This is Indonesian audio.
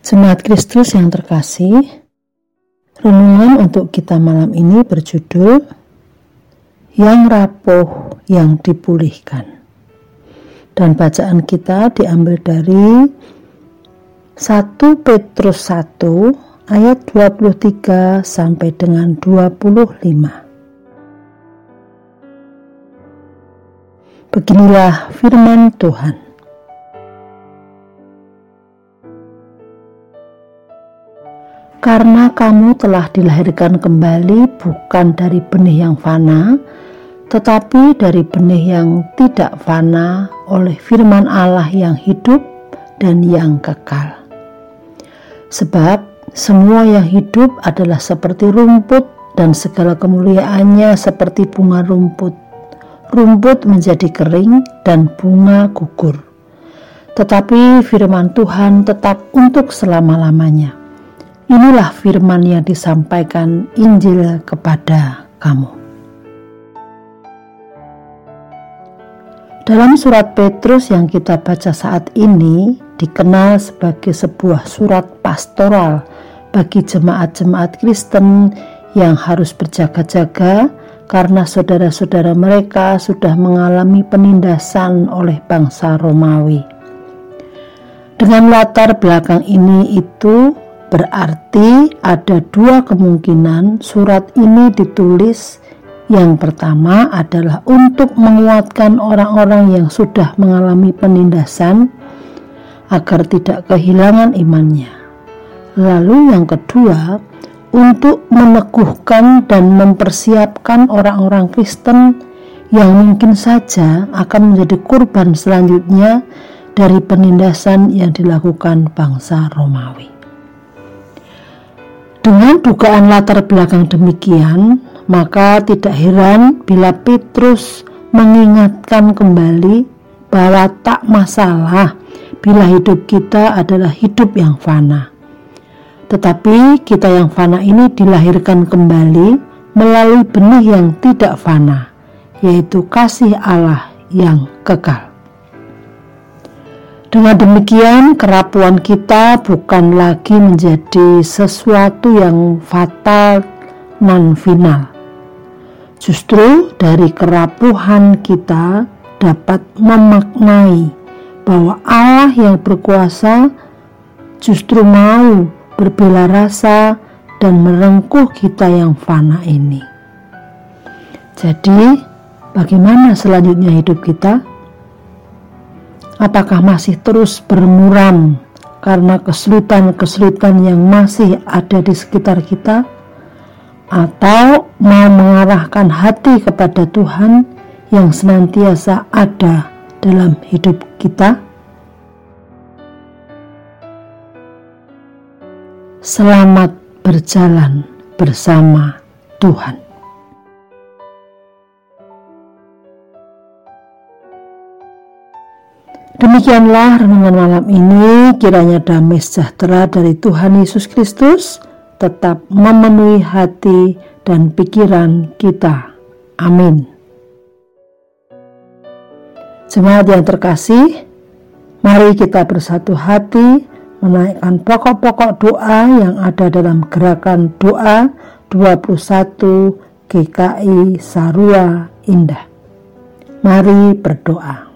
Jemaat Kristus yang terkasih, renungan untuk kita malam ini berjudul Yang Rapuh yang Dipulihkan. Dan bacaan kita diambil dari 1 Petrus 1 ayat 23 sampai dengan 25. Beginilah firman Tuhan. Karena kamu telah dilahirkan kembali bukan dari benih yang fana, tetapi dari benih yang tidak fana oleh firman Allah yang hidup dan yang kekal. Sebab semua yang hidup adalah seperti rumput dan segala kemuliaannya seperti bunga rumput. Rumput menjadi kering dan bunga gugur. Tetapi firman Tuhan tetap untuk selama-lamanya. Inilah firman yang disampaikan Injil kepada kamu. Dalam surat Petrus yang kita baca saat ini dikenal sebagai sebuah surat pastoral bagi jemaat-jemaat Kristen yang harus berjaga-jaga karena saudara-saudara mereka sudah mengalami penindasan oleh bangsa Romawi. Dengan latar belakang ini itu Berarti ada dua kemungkinan surat ini ditulis. Yang pertama adalah untuk menguatkan orang-orang yang sudah mengalami penindasan agar tidak kehilangan imannya. Lalu yang kedua, untuk meneguhkan dan mempersiapkan orang-orang Kristen yang mungkin saja akan menjadi kurban selanjutnya dari penindasan yang dilakukan bangsa Romawi. Dengan dugaan latar belakang demikian, maka tidak heran bila Petrus mengingatkan kembali bahwa tak masalah bila hidup kita adalah hidup yang fana. Tetapi kita yang fana ini dilahirkan kembali melalui benih yang tidak fana, yaitu kasih Allah yang kekal. Dengan demikian, kerapuan kita bukan lagi menjadi sesuatu yang fatal non final. Justru dari kerapuhan kita dapat memaknai bahwa Allah yang berkuasa justru mau berbela rasa dan merengkuh kita yang fana ini. Jadi, bagaimana selanjutnya hidup kita? Apakah masih terus bermuram karena kesulitan-kesulitan yang masih ada di sekitar kita? Atau mau mengarahkan hati kepada Tuhan yang senantiasa ada dalam hidup kita? Selamat berjalan bersama Tuhan. Demikianlah renungan malam ini, kiranya damai sejahtera dari Tuhan Yesus Kristus tetap memenuhi hati dan pikiran kita. Amin. Jemaat yang terkasih, mari kita bersatu hati menaikkan pokok-pokok doa yang ada dalam gerakan doa 21 GKI Sarua Indah. Mari berdoa.